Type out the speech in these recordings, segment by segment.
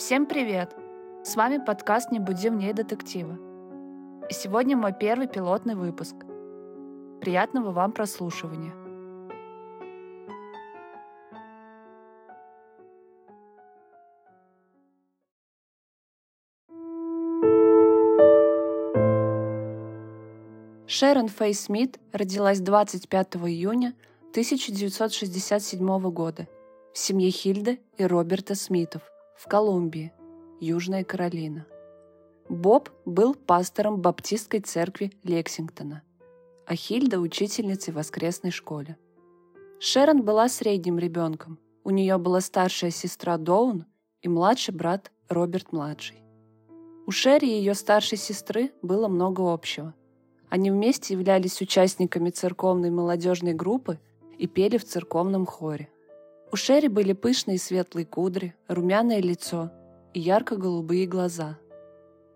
Всем привет! С вами подкаст «Не буди в детектива». И сегодня мой первый пилотный выпуск. Приятного вам прослушивания. Шерон Фэй Смит родилась 25 июня 1967 года в семье Хильды и Роберта Смитов в Колумбии, Южная Каролина. Боб был пастором Баптистской церкви Лексингтона, а Хильда – учительницей в воскресной школе. Шерон была средним ребенком. У нее была старшая сестра Доун и младший брат Роберт-младший. У Шерри и ее старшей сестры было много общего. Они вместе являлись участниками церковной молодежной группы – и пели в церковном хоре. У Шерри были пышные светлые кудри, румяное лицо и ярко-голубые глаза.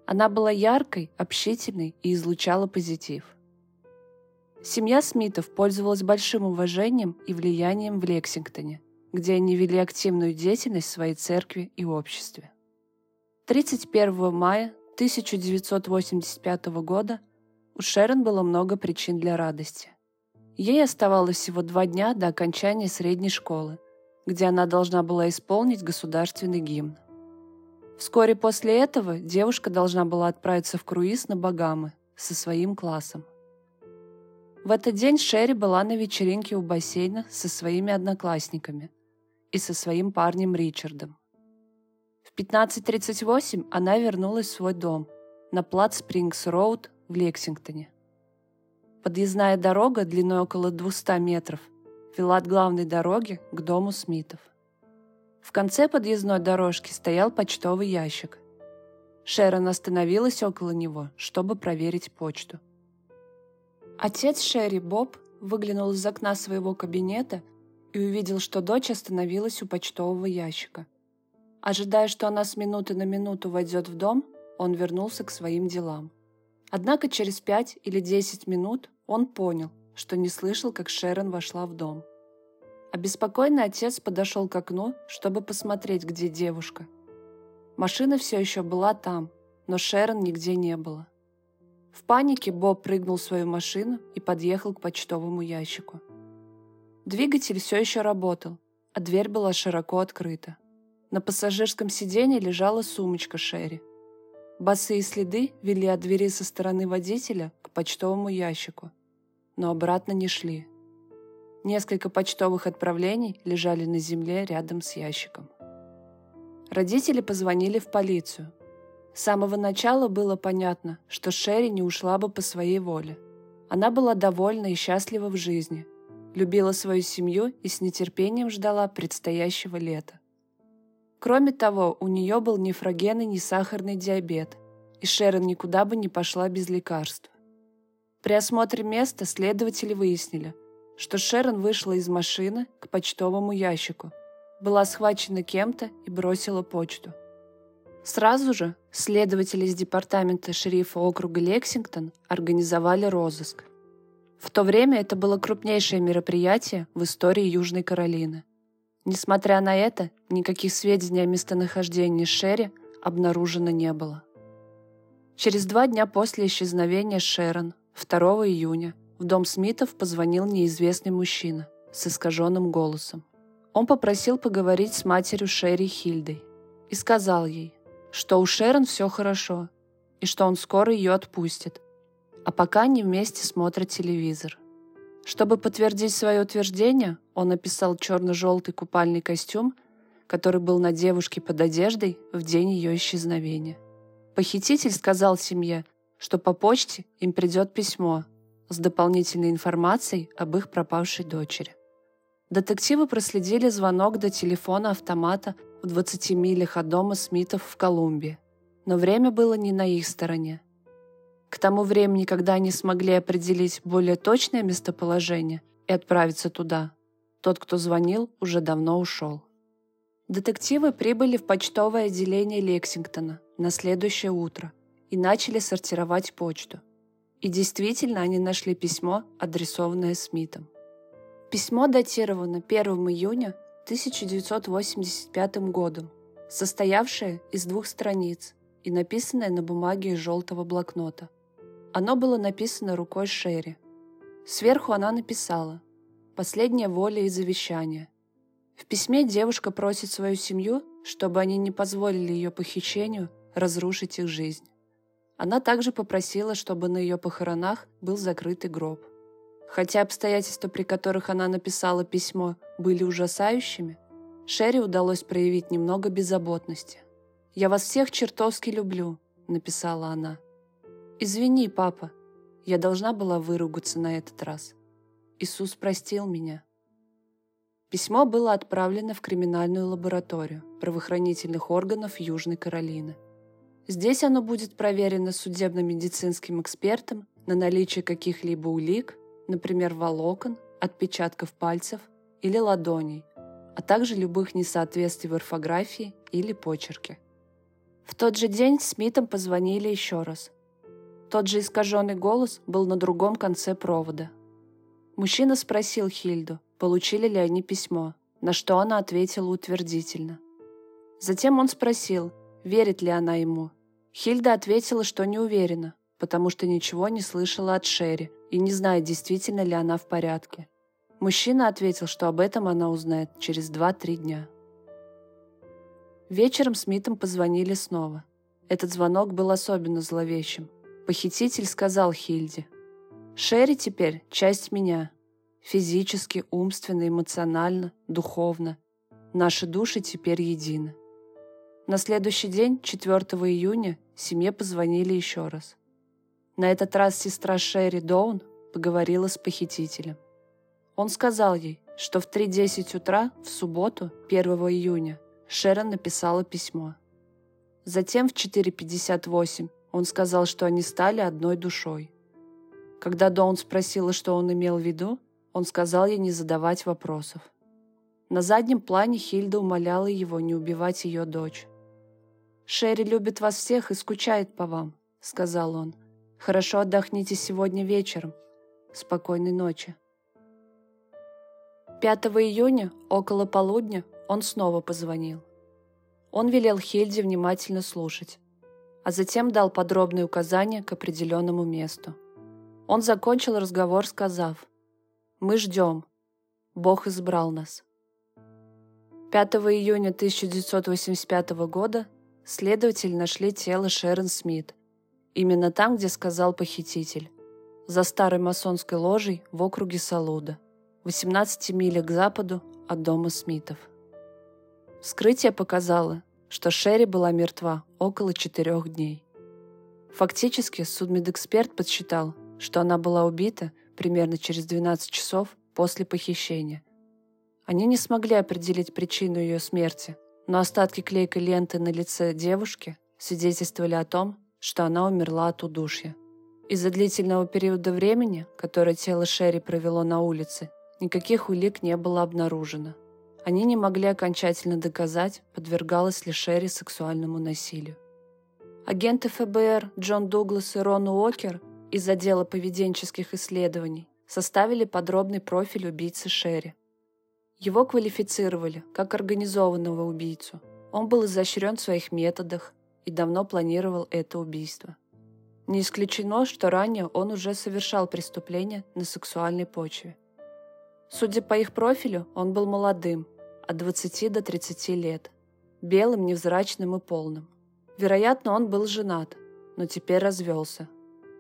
Она была яркой, общительной и излучала позитив. Семья Смитов пользовалась большим уважением и влиянием в Лексингтоне, где они вели активную деятельность в своей церкви и обществе. 31 мая 1985 года у Шерон было много причин для радости. Ей оставалось всего два дня до окончания средней школы, где она должна была исполнить государственный гимн. Вскоре после этого девушка должна была отправиться в круиз на Багамы со своим классом. В этот день Шерри была на вечеринке у бассейна со своими одноклассниками и со своим парнем Ричардом. В 15.38 она вернулась в свой дом на плац Спрингс-Роуд в Лексингтоне. Подъездная дорога длиной около 200 метров вела от главной дороги к дому Смитов. В конце подъездной дорожки стоял почтовый ящик. Шерон остановилась около него, чтобы проверить почту. Отец Шерри, Боб, выглянул из окна своего кабинета и увидел, что дочь остановилась у почтового ящика. Ожидая, что она с минуты на минуту войдет в дом, он вернулся к своим делам. Однако через пять или десять минут он понял, что не слышал, как Шерон вошла в дом. Обеспокоенный отец подошел к окну, чтобы посмотреть, где девушка. Машина все еще была там, но Шерон нигде не было. В панике Боб прыгнул в свою машину и подъехал к почтовому ящику. Двигатель все еще работал, а дверь была широко открыта. На пассажирском сиденье лежала сумочка Шерри. Босые следы вели от двери со стороны водителя к почтовому ящику, но обратно не шли. Несколько почтовых отправлений лежали на земле рядом с ящиком. Родители позвонили в полицию. С самого начала было понятно, что Шерри не ушла бы по своей воле. Она была довольна и счастлива в жизни, любила свою семью и с нетерпением ждала предстоящего лета. Кроме того, у нее был нефрогенный несахарный диабет, и Шерон никуда бы не пошла без лекарств. При осмотре места следователи выяснили, что Шерон вышла из машины к почтовому ящику, была схвачена кем-то и бросила почту. Сразу же следователи из департамента шерифа округа Лексингтон организовали розыск. В то время это было крупнейшее мероприятие в истории Южной Каролины – Несмотря на это, никаких сведений о местонахождении Шерри обнаружено не было. Через два дня после исчезновения Шерон, 2 июня, в дом Смитов позвонил неизвестный мужчина с искаженным голосом. Он попросил поговорить с матерью Шерри Хильдой и сказал ей, что у Шерон все хорошо и что он скоро ее отпустит, а пока они вместе смотрят телевизор. Чтобы подтвердить свое утверждение, он описал черно-желтый купальный костюм, который был на девушке под одеждой в день ее исчезновения. Похититель сказал семье, что по почте им придет письмо с дополнительной информацией об их пропавшей дочери. Детективы проследили звонок до телефона автомата в 20 милях от дома Смитов в Колумбии, но время было не на их стороне. К тому времени, когда они смогли определить более точное местоположение и отправиться туда, тот, кто звонил, уже давно ушел. Детективы прибыли в почтовое отделение Лексингтона на следующее утро и начали сортировать почту. И действительно они нашли письмо, адресованное Смитом. Письмо датировано 1 июня 1985 годом, состоявшее из двух страниц и написанное на бумаге из желтого блокнота. Оно было написано рукой Шерри. Сверху она написала «Последняя воля и завещание». В письме девушка просит свою семью, чтобы они не позволили ее похищению разрушить их жизнь. Она также попросила, чтобы на ее похоронах был закрытый гроб. Хотя обстоятельства, при которых она написала письмо, были ужасающими, Шерри удалось проявить немного беззаботности. «Я вас всех чертовски люблю», — написала она. «Извини, папа, я должна была выругаться на этот раз. Иисус простил меня». Письмо было отправлено в криминальную лабораторию правоохранительных органов Южной Каролины. Здесь оно будет проверено судебно-медицинским экспертом на наличие каких-либо улик, например, волокон, отпечатков пальцев или ладоней, а также любых несоответствий в орфографии или почерке. В тот же день Смитам позвонили еще раз. Тот же искаженный голос был на другом конце провода. Мужчина спросил Хильду, получили ли они письмо, на что она ответила утвердительно. Затем он спросил, верит ли она ему. Хильда ответила, что не уверена, потому что ничего не слышала от Шерри и не знает, действительно ли она в порядке. Мужчина ответил, что об этом она узнает через 2-3 дня. Вечером Смитам позвонили снова. Этот звонок был особенно зловещим. Похититель сказал Хильде, «Шерри теперь часть меня. Физически, умственно, эмоционально, духовно. Наши души теперь едины. На следующий день, 4 июня, семье позвонили еще раз. На этот раз сестра Шерри Доун поговорила с похитителем. Он сказал ей, что в 3.10 утра в субботу, 1 июня, Шерон написала письмо. Затем в 4.58 он сказал, что они стали одной душой. Когда Доун спросила, что он имел в виду, он сказал ей не задавать вопросов. На заднем плане Хильда умоляла его не убивать ее дочь. «Шерри любит вас всех и скучает по вам», — сказал он. «Хорошо отдохните сегодня вечером. Спокойной ночи». 5 июня, около полудня, он снова позвонил. Он велел Хильде внимательно слушать, а затем дал подробные указания к определенному месту. Он закончил разговор, сказав, «Мы ждем. Бог избрал нас». 5 июня 1985 года Следователи нашли тело Шерон Смит. Именно там, где сказал похититель. За старой масонской ложей в округе Салуда. 18 милях к западу от дома Смитов. Вскрытие показало, что Шерри была мертва около четырех дней. Фактически судмедэксперт подсчитал, что она была убита примерно через 12 часов после похищения. Они не смогли определить причину ее смерти, но остатки клейкой ленты на лице девушки свидетельствовали о том, что она умерла от удушья. Из-за длительного периода времени, которое тело Шерри провело на улице, никаких улик не было обнаружено. Они не могли окончательно доказать, подвергалась ли Шерри сексуальному насилию. Агенты ФБР Джон Дуглас и Рон Уокер из отдела поведенческих исследований составили подробный профиль убийцы Шерри. Его квалифицировали как организованного убийцу. Он был изощрен в своих методах и давно планировал это убийство. Не исключено, что ранее он уже совершал преступления на сексуальной почве. Судя по их профилю, он был молодым, от 20 до 30 лет, белым, невзрачным и полным. Вероятно, он был женат, но теперь развелся.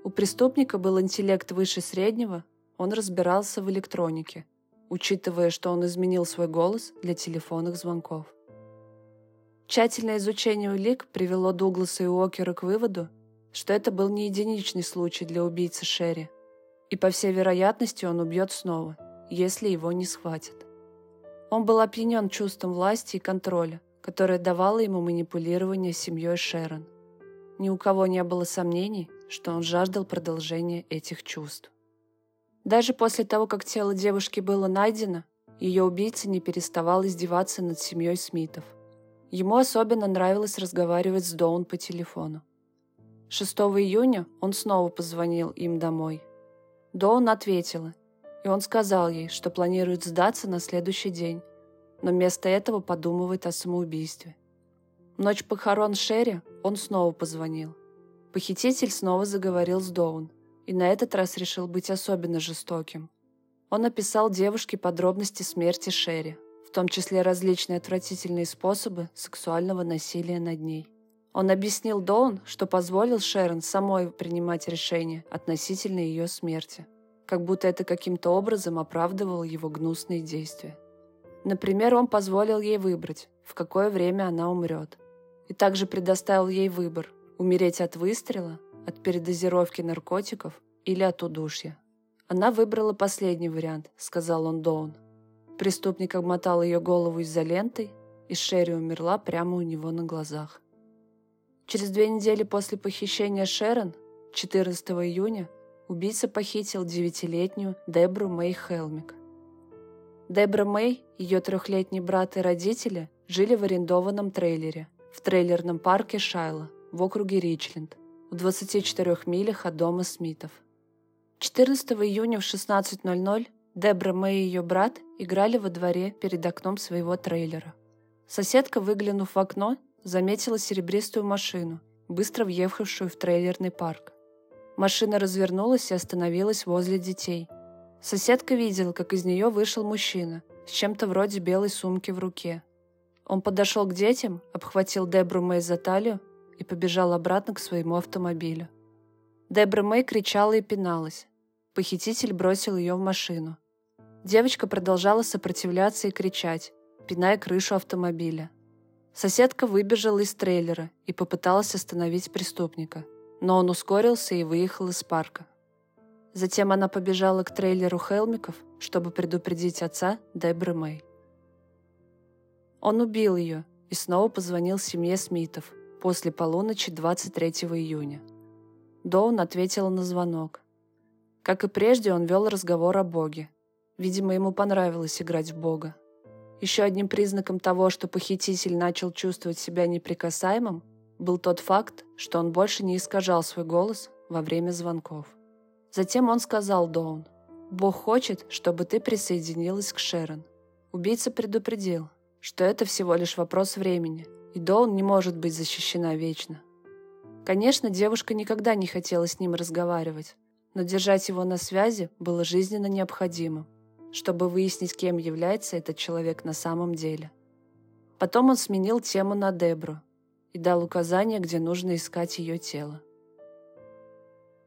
У преступника был интеллект выше среднего, он разбирался в электронике – учитывая, что он изменил свой голос для телефонных звонков. Тщательное изучение улик привело Дугласа и Уокера к выводу, что это был не единичный случай для убийцы Шерри, и по всей вероятности он убьет снова, если его не схватят. Он был опьянен чувством власти и контроля, которое давало ему манипулирование семьей Шерон. Ни у кого не было сомнений, что он жаждал продолжения этих чувств. Даже после того, как тело девушки было найдено, ее убийца не переставал издеваться над семьей Смитов. Ему особенно нравилось разговаривать с Доун по телефону. 6 июня он снова позвонил им домой. Доун ответила, и он сказал ей, что планирует сдаться на следующий день, но вместо этого подумывает о самоубийстве. В ночь похорон Шерри он снова позвонил. Похититель снова заговорил с Доун, и на этот раз решил быть особенно жестоким. Он описал девушке подробности смерти Шерри, в том числе различные отвратительные способы сексуального насилия над ней. Он объяснил Доун, что позволил Шерон самой принимать решение относительно ее смерти, как будто это каким-то образом оправдывало его гнусные действия. Например, он позволил ей выбрать, в какое время она умрет, и также предоставил ей выбор – умереть от выстрела, от передозировки наркотиков или от удушья. Она выбрала последний вариант, сказал он Доун. Преступник обмотал ее голову изолентой, и Шерри умерла прямо у него на глазах. Через две недели после похищения Шерон, 14 июня, убийца похитил девятилетнюю Дебру Мэй Хелмик. Дебра Мэй, ее трехлетний брат и родители жили в арендованном трейлере в трейлерном парке Шайла в округе Ричленд в 24 милях от дома Смитов. 14 июня в 16.00 Дебра Мэй и ее брат играли во дворе перед окном своего трейлера. Соседка, выглянув в окно, заметила серебристую машину, быстро въехавшую в трейлерный парк. Машина развернулась и остановилась возле детей. Соседка видела, как из нее вышел мужчина с чем-то вроде белой сумки в руке. Он подошел к детям, обхватил Дебру Мэй за талию и побежал обратно к своему автомобилю. Дебра Мэй кричала и пиналась. Похититель бросил ее в машину. Девочка продолжала сопротивляться и кричать, пиная крышу автомобиля. Соседка выбежала из трейлера и попыталась остановить преступника, но он ускорился и выехал из парка. Затем она побежала к трейлеру Хелмиков, чтобы предупредить отца Дебры Мэй. Он убил ее и снова позвонил семье Смитов после полуночи 23 июня. Доун ответила на звонок. Как и прежде, он вел разговор о Боге. Видимо, ему понравилось играть в Бога. Еще одним признаком того, что похититель начал чувствовать себя неприкасаемым, был тот факт, что он больше не искажал свой голос во время звонков. Затем он сказал Доун, «Бог хочет, чтобы ты присоединилась к Шерон». Убийца предупредил, что это всего лишь вопрос времени, и Доун не может быть защищена вечно. Конечно, девушка никогда не хотела с ним разговаривать, но держать его на связи было жизненно необходимо, чтобы выяснить, кем является этот человек на самом деле. Потом он сменил тему на Дебру и дал указание, где нужно искать ее тело.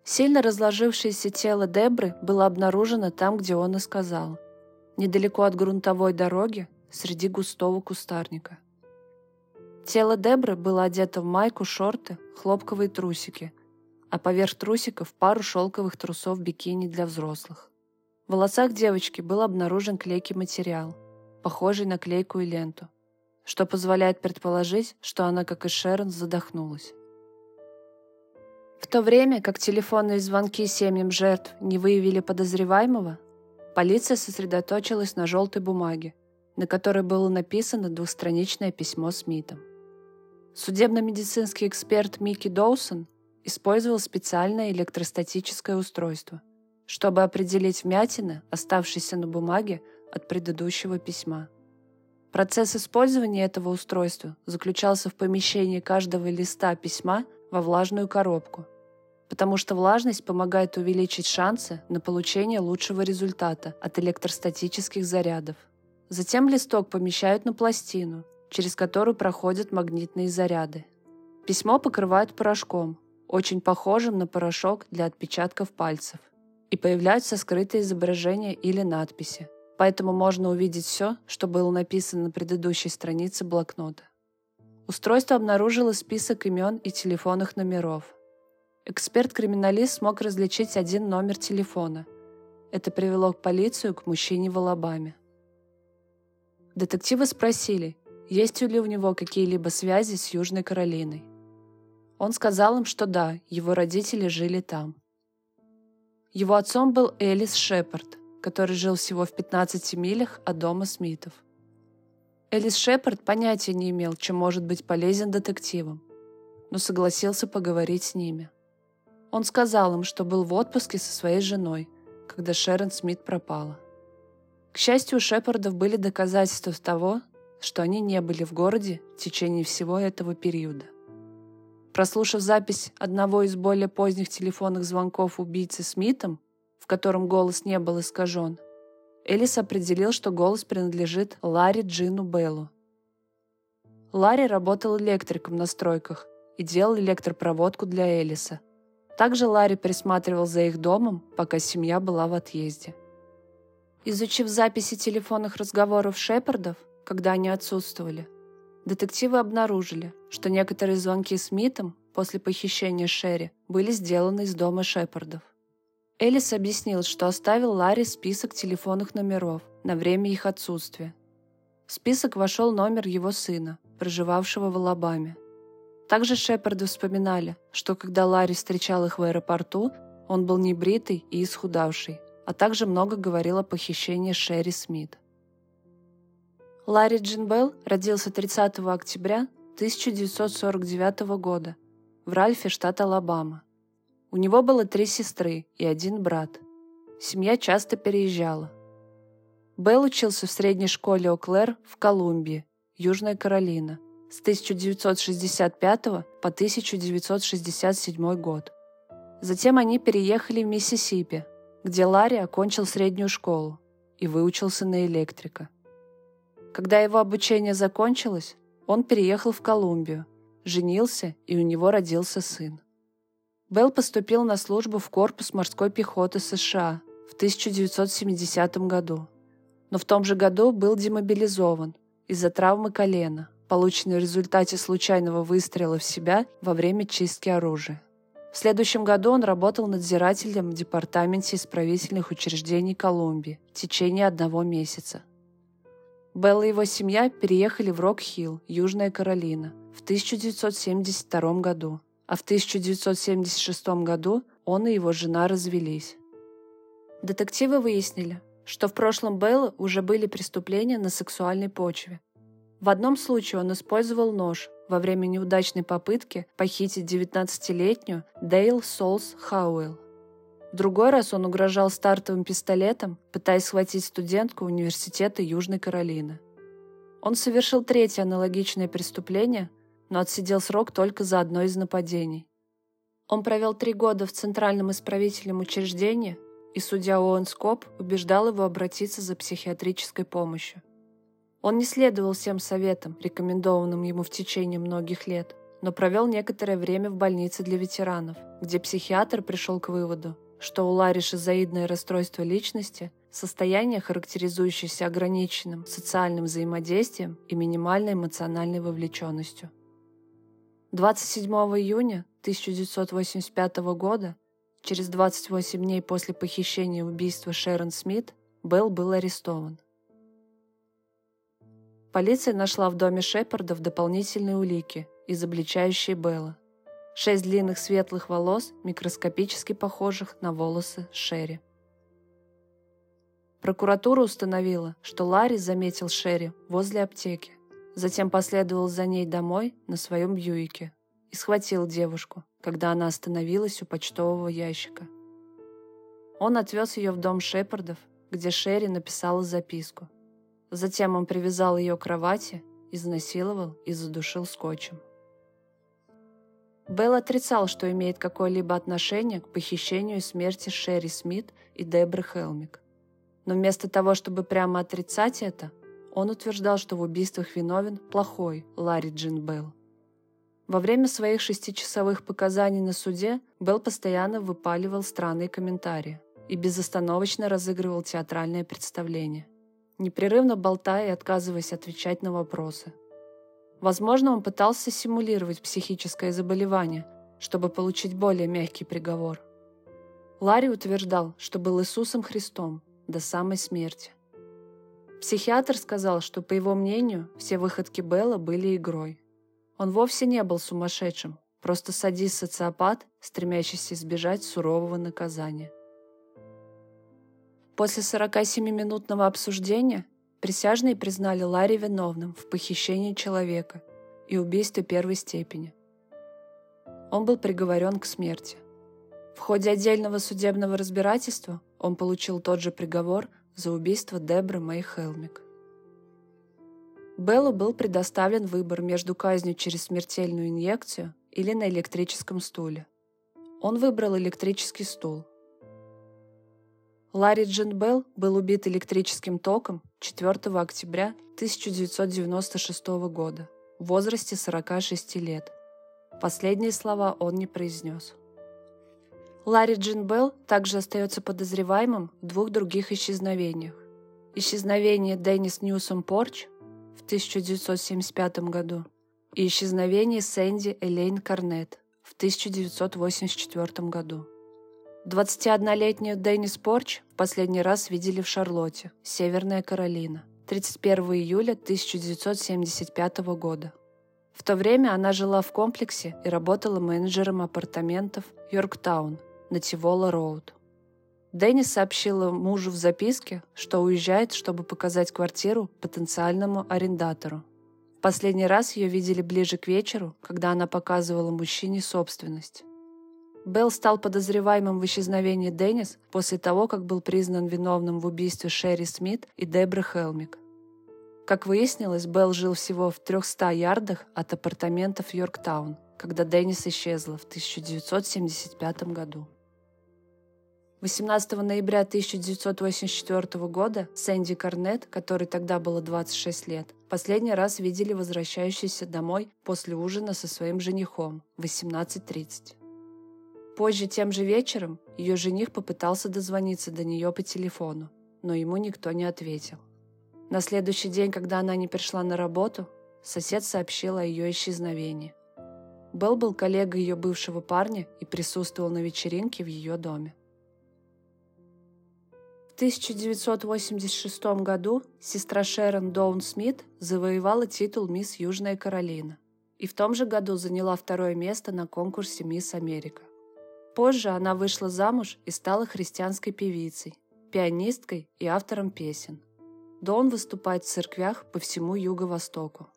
Сильно разложившееся тело Дебры было обнаружено там, где он и сказал, недалеко от грунтовой дороги, среди густого кустарника. Тело Дебры было одето в майку, шорты, хлопковые трусики, а поверх трусиков пару шелковых трусов бикини для взрослых. В волосах девочки был обнаружен клейкий материал, похожий на клейкую ленту, что позволяет предположить, что она, как и Шерон, задохнулась. В то время как телефонные звонки семьям жертв не выявили подозреваемого, полиция сосредоточилась на желтой бумаге, на которой было написано двухстраничное письмо Смитом. Судебно-медицинский эксперт Микки Доусон использовал специальное электростатическое устройство, чтобы определить вмятины, оставшиеся на бумаге от предыдущего письма. Процесс использования этого устройства заключался в помещении каждого листа письма во влажную коробку, потому что влажность помогает увеличить шансы на получение лучшего результата от электростатических зарядов. Затем листок помещают на пластину – через которую проходят магнитные заряды. Письмо покрывают порошком, очень похожим на порошок для отпечатков пальцев, и появляются скрытые изображения или надписи, поэтому можно увидеть все, что было написано на предыдущей странице блокнота. Устройство обнаружило список имен и телефонных номеров. Эксперт-криминалист смог различить один номер телефона. Это привело к полицию к мужчине в Алабаме. Детективы спросили, есть ли у него какие-либо связи с Южной Каролиной. Он сказал им, что да, его родители жили там. Его отцом был Элис Шепард, который жил всего в 15 милях от дома Смитов. Элис Шепард понятия не имел, чем может быть полезен детективам, но согласился поговорить с ними. Он сказал им, что был в отпуске со своей женой, когда Шерон Смит пропала. К счастью, у Шепардов были доказательства того, что они не были в городе в течение всего этого периода. Прослушав запись одного из более поздних телефонных звонков убийцы Смитом, в котором голос не был искажен, Элис определил, что голос принадлежит Ларри Джину Беллу. Ларри работал электриком на стройках и делал электропроводку для Элиса. Также Ларри присматривал за их домом, пока семья была в отъезде. Изучив записи телефонных разговоров Шепардов, когда они отсутствовали, детективы обнаружили, что некоторые звонки Смитом после похищения Шерри были сделаны из дома Шепардов. Элис объяснил, что оставил Ларри список телефонных номеров на время их отсутствия. В список вошел номер его сына, проживавшего в Алабаме. Также Шепарды вспоминали, что когда Ларри встречал их в аэропорту, он был небритый и исхудавший, а также много говорил о похищении Шерри Смит. Ларри Джинбелл родился 30 октября 1949 года в Ральфе, штат Алабама. У него было три сестры и один брат. Семья часто переезжала. Белл учился в средней школе О'Клэр в Колумбии, Южная Каролина, с 1965 по 1967 год. Затем они переехали в Миссисипи, где Ларри окончил среднюю школу и выучился на электрика. Когда его обучение закончилось, он переехал в Колумбию, женился, и у него родился сын. Белл поступил на службу в корпус морской пехоты США в 1970 году, но в том же году был демобилизован из-за травмы колена, полученной в результате случайного выстрела в себя во время чистки оружия. В следующем году он работал надзирателем в Департаменте исправительных учреждений Колумбии в течение одного месяца. Белл и его семья переехали в Рок-Хилл, Южная Каролина, в 1972 году, а в 1976 году он и его жена развелись. Детективы выяснили, что в прошлом Белла уже были преступления на сексуальной почве. В одном случае он использовал нож во время неудачной попытки похитить 19-летнюю Дейл Солс Хауэлл. Другой раз он угрожал стартовым пистолетом, пытаясь схватить студентку университета Южной Каролины. Он совершил третье аналогичное преступление, но отсидел срок только за одно из нападений. Он провел три года в Центральном исправительном учреждении, и судья Оуэн Скоп убеждал его обратиться за психиатрической помощью. Он не следовал всем советам, рекомендованным ему в течение многих лет, но провел некоторое время в больнице для ветеранов, где психиатр пришел к выводу, что у Ларри шизоидное расстройство личности – состояние, характеризующееся ограниченным социальным взаимодействием и минимальной эмоциональной вовлеченностью. 27 июня 1985 года, через 28 дней после похищения и убийства Шерон Смит, Белл был арестован. Полиция нашла в доме Шепардов дополнительные улики, изобличающие Белла. Шесть длинных светлых волос, микроскопически похожих на волосы Шерри. Прокуратура установила, что Ларри заметил Шерри возле аптеки. Затем последовал за ней домой на своем Бьюике и схватил девушку, когда она остановилась у почтового ящика. Он отвез ее в дом Шепардов, где Шерри написала записку. Затем он привязал ее к кровати, изнасиловал и задушил скотчем. Белл отрицал, что имеет какое-либо отношение к похищению и смерти Шерри Смит и Дебры Хелмик. Но вместо того, чтобы прямо отрицать это, он утверждал, что в убийствах виновен плохой Ларри Джин Белл. Во время своих шестичасовых показаний на суде Белл постоянно выпаливал странные комментарии и безостановочно разыгрывал театральное представление, непрерывно болтая и отказываясь отвечать на вопросы. Возможно, он пытался симулировать психическое заболевание, чтобы получить более мягкий приговор. Ларри утверждал, что был Иисусом Христом до самой смерти. Психиатр сказал, что, по его мнению, все выходки Белла были игрой. Он вовсе не был сумасшедшим, просто садист-социопат, стремящийся избежать сурового наказания. После 47-минутного обсуждения присяжные признали Ларри виновным в похищении человека и убийстве первой степени. Он был приговорен к смерти. В ходе отдельного судебного разбирательства он получил тот же приговор, за убийство Дебры Мэй Хелмик. Беллу был предоставлен выбор между казнью через смертельную инъекцию или на электрическом стуле. Он выбрал электрический стул. Ларри Джин Белл был убит электрическим током 4 октября 1996 года в возрасте 46 лет. Последние слова он не произнес. Ларри Джин Белл также остается подозреваемым в двух других исчезновениях. Исчезновение Деннис Ньюсом Порч в 1975 году и исчезновение Сэнди Элейн Карнет в 1984 году. 21-летнюю Деннис Порч в последний раз видели в Шарлотте, Северная Каролина, 31 июля 1975 года. В то время она жила в комплексе и работала менеджером апартаментов Йорктаун на Тивола-Роуд. Деннис сообщила мужу в записке, что уезжает, чтобы показать квартиру потенциальному арендатору. Последний раз ее видели ближе к вечеру, когда она показывала мужчине собственность. Белл стал подозреваемым в исчезновении Деннис после того, как был признан виновным в убийстве Шерри Смит и Дебры Хелмик. Как выяснилось, Белл жил всего в 300 ярдах от апартаментов Йорктаун, когда Деннис исчезла в 1975 году. 18 ноября 1984 года Сэнди Корнет, которой тогда было 26 лет, последний раз видели возвращающейся домой после ужина со своим женихом в 18.30. Позже тем же вечером ее жених попытался дозвониться до нее по телефону, но ему никто не ответил. На следующий день, когда она не пришла на работу, сосед сообщил о ее исчезновении. Белл был коллегой ее бывшего парня и присутствовал на вечеринке в ее доме. 1986 году сестра Шерон Доун Смит завоевала титул «Мисс Южная Каролина» и в том же году заняла второе место на конкурсе «Мисс Америка». Позже она вышла замуж и стала христианской певицей, пианисткой и автором песен. Доун выступает в церквях по всему Юго-Востоку.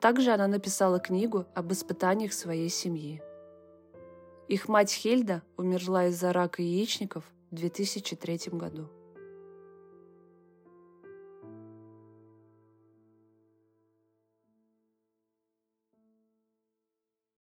Также она написала книгу об испытаниях своей семьи. Их мать Хильда умерла из-за рака яичников в 2003 году.